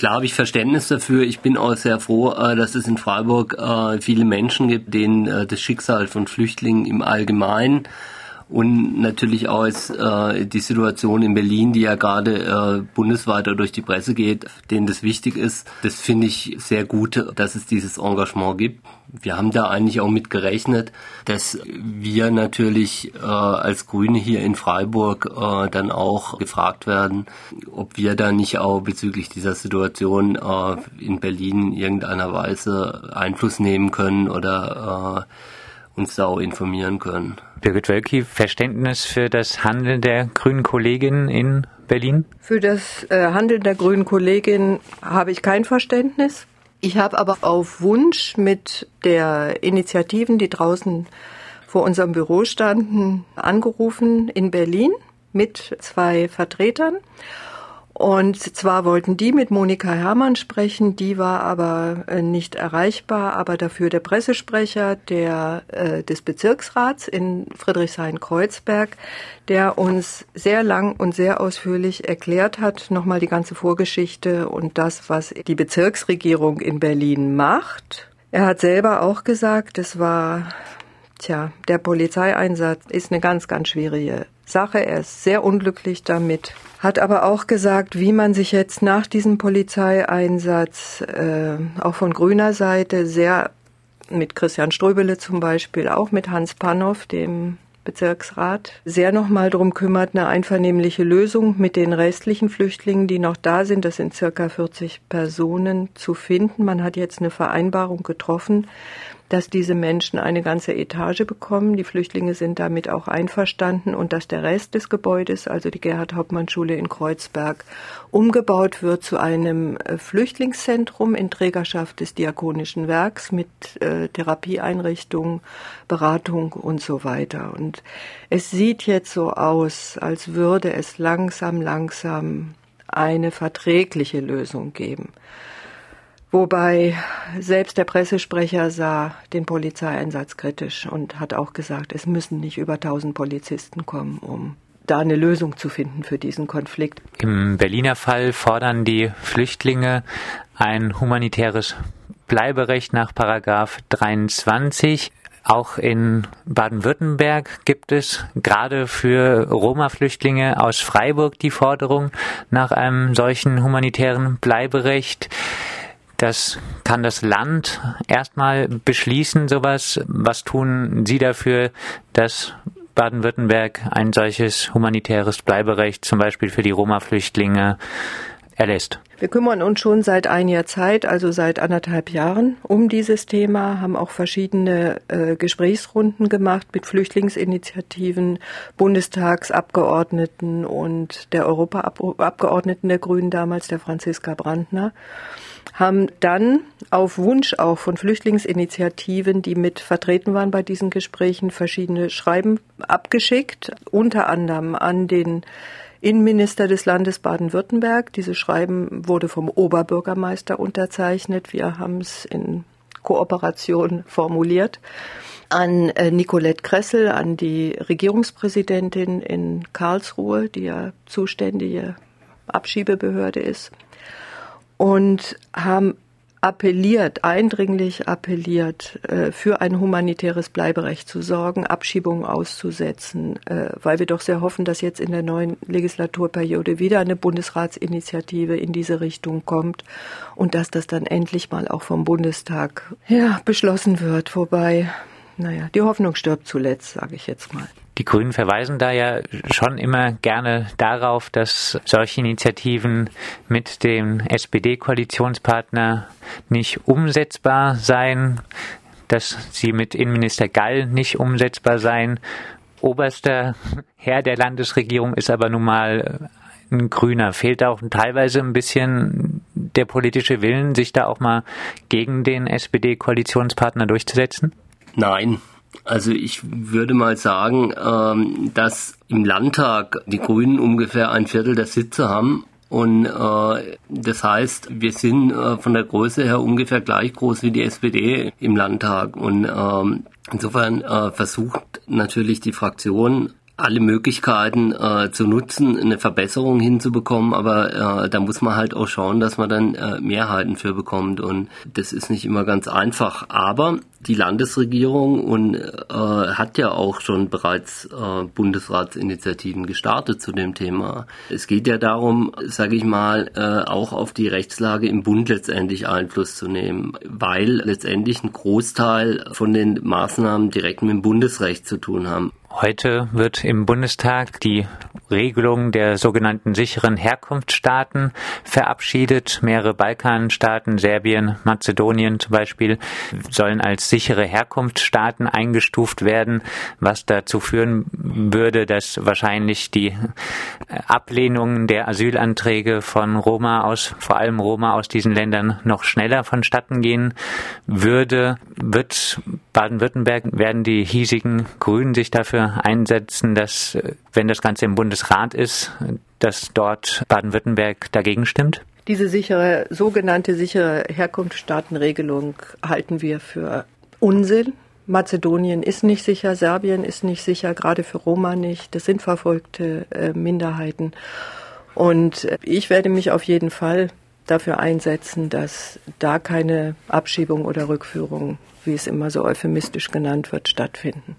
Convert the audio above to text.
Klar habe ich Verständnis dafür. Ich bin auch sehr froh, äh, dass es in Freiburg äh, viele Menschen gibt, denen äh, das Schicksal von Flüchtlingen im Allgemeinen und natürlich auch jetzt, äh, die Situation in Berlin, die ja gerade äh, bundesweit durch die Presse geht, denen das wichtig ist. Das finde ich sehr gut, dass es dieses Engagement gibt. Wir haben da eigentlich auch mit gerechnet, dass wir natürlich äh, als Grüne hier in Freiburg äh, dann auch gefragt werden, ob wir da nicht auch bezüglich dieser Situation äh, in Berlin in irgendeiner Weise Einfluss nehmen können oder äh, uns da auch informieren können. Birgit Wölki, Verständnis für das Handeln der grünen Kollegin in Berlin? Für das äh, Handeln der grünen Kollegin habe ich kein Verständnis. Ich habe aber auf Wunsch mit der Initiativen, die draußen vor unserem Büro standen, angerufen in Berlin mit zwei Vertretern und zwar wollten die mit Monika Herrmann sprechen, die war aber äh, nicht erreichbar, aber dafür der Pressesprecher der, äh, des Bezirksrats in Friedrichshain-Kreuzberg, der uns sehr lang und sehr ausführlich erklärt hat, nochmal die ganze Vorgeschichte und das, was die Bezirksregierung in Berlin macht. Er hat selber auch gesagt, es war, tja, der Polizeieinsatz ist eine ganz, ganz schwierige Sache. Er ist sehr unglücklich damit, hat aber auch gesagt, wie man sich jetzt nach diesem Polizeieinsatz äh, auch von grüner Seite sehr mit Christian Ströbele zum Beispiel, auch mit Hans Panow, dem Bezirksrat, sehr nochmal darum kümmert, eine einvernehmliche Lösung mit den restlichen Flüchtlingen, die noch da sind, das sind circa 40 Personen, zu finden. Man hat jetzt eine Vereinbarung getroffen, dass diese Menschen eine ganze Etage bekommen. Die Flüchtlinge sind damit auch einverstanden und dass der Rest des Gebäudes, also die Gerhard-Hauptmann-Schule in Kreuzberg, umgebaut wird zu einem äh, Flüchtlingszentrum in Trägerschaft des Diakonischen Werks mit äh, Therapieeinrichtungen, Beratung und so weiter. Und es sieht jetzt so aus, als würde es langsam, langsam eine verträgliche Lösung geben. Wobei selbst der Pressesprecher sah den Polizeieinsatz kritisch und hat auch gesagt, es müssen nicht über 1000 Polizisten kommen, um da eine Lösung zu finden für diesen Konflikt. Im Berliner Fall fordern die Flüchtlinge ein humanitäres Bleiberecht nach Paragraph 23. Auch in Baden-Württemberg gibt es gerade für Roma-Flüchtlinge aus Freiburg die Forderung nach einem solchen humanitären Bleiberecht. Das kann das Land erstmal beschließen, sowas. Was tun Sie dafür, dass Baden-Württemberg ein solches humanitäres Bleiberecht zum Beispiel für die Roma-Flüchtlinge erlässt? Wir kümmern uns schon seit einiger Zeit, also seit anderthalb Jahren, um dieses Thema, haben auch verschiedene äh, Gesprächsrunden gemacht mit Flüchtlingsinitiativen, Bundestagsabgeordneten und der Europaabgeordneten der Grünen damals, der Franziska Brandner haben dann auf Wunsch auch von Flüchtlingsinitiativen, die mit vertreten waren bei diesen Gesprächen, verschiedene Schreiben abgeschickt, unter anderem an den Innenminister des Landes Baden-Württemberg. Diese Schreiben wurde vom Oberbürgermeister unterzeichnet. Wir haben es in Kooperation formuliert. An äh, Nicolette Kressel, an die Regierungspräsidentin in Karlsruhe, die ja zuständige Abschiebebehörde ist und haben appelliert, eindringlich appelliert, äh, für ein humanitäres Bleiberecht zu sorgen, Abschiebungen auszusetzen, äh, weil wir doch sehr hoffen, dass jetzt in der neuen Legislaturperiode wieder eine Bundesratsinitiative in diese Richtung kommt und dass das dann endlich mal auch vom Bundestag ja, beschlossen wird. Wobei, naja, die Hoffnung stirbt zuletzt, sage ich jetzt mal. Die Grünen verweisen da ja schon immer gerne darauf, dass solche Initiativen mit dem SPD-Koalitionspartner nicht umsetzbar seien, dass sie mit Innenminister Gall nicht umsetzbar seien. Oberster Herr der Landesregierung ist aber nun mal ein Grüner. Fehlt auch teilweise ein bisschen der politische Willen, sich da auch mal gegen den SPD-Koalitionspartner durchzusetzen? Nein, also ich würde mal sagen, ähm, dass im Landtag die Grünen ungefähr ein Viertel der Sitze haben. Und äh, das heißt, wir sind äh, von der Größe her ungefähr gleich groß wie die SPD im Landtag. Und ähm, insofern äh, versucht natürlich die Fraktion alle Möglichkeiten äh, zu nutzen, eine Verbesserung hinzubekommen, aber äh, da muss man halt auch schauen, dass man dann äh, Mehrheiten für bekommt und das ist nicht immer ganz einfach. Aber die Landesregierung und äh, hat ja auch schon bereits äh, Bundesratsinitiativen gestartet zu dem Thema. Es geht ja darum, sage ich mal, äh, auch auf die Rechtslage im Bund letztendlich Einfluss zu nehmen, weil letztendlich ein Großteil von den Maßnahmen direkt mit dem Bundesrecht zu tun haben. Heute wird im Bundestag die Regelung der sogenannten sicheren Herkunftsstaaten verabschiedet. Mehrere Balkanstaaten, Serbien, Mazedonien zum Beispiel, sollen als sichere Herkunftsstaaten eingestuft werden, was dazu führen würde, dass wahrscheinlich die Ablehnung der Asylanträge von Roma aus, vor allem Roma aus diesen Ländern, noch schneller vonstatten gehen würde. Wird Baden-Württemberg, werden die hiesigen Grünen sich dafür dafür einsetzen, dass, wenn das Ganze im Bundesrat ist, dass dort Baden-Württemberg dagegen stimmt? Diese sichere, sogenannte sichere Herkunftsstaatenregelung halten wir für Unsinn. Mazedonien ist nicht sicher, Serbien ist nicht sicher, gerade für Roma nicht. Das sind verfolgte äh, Minderheiten. Und ich werde mich auf jeden Fall dafür einsetzen, dass da keine Abschiebung oder Rückführung, wie es immer so euphemistisch genannt wird, stattfinden.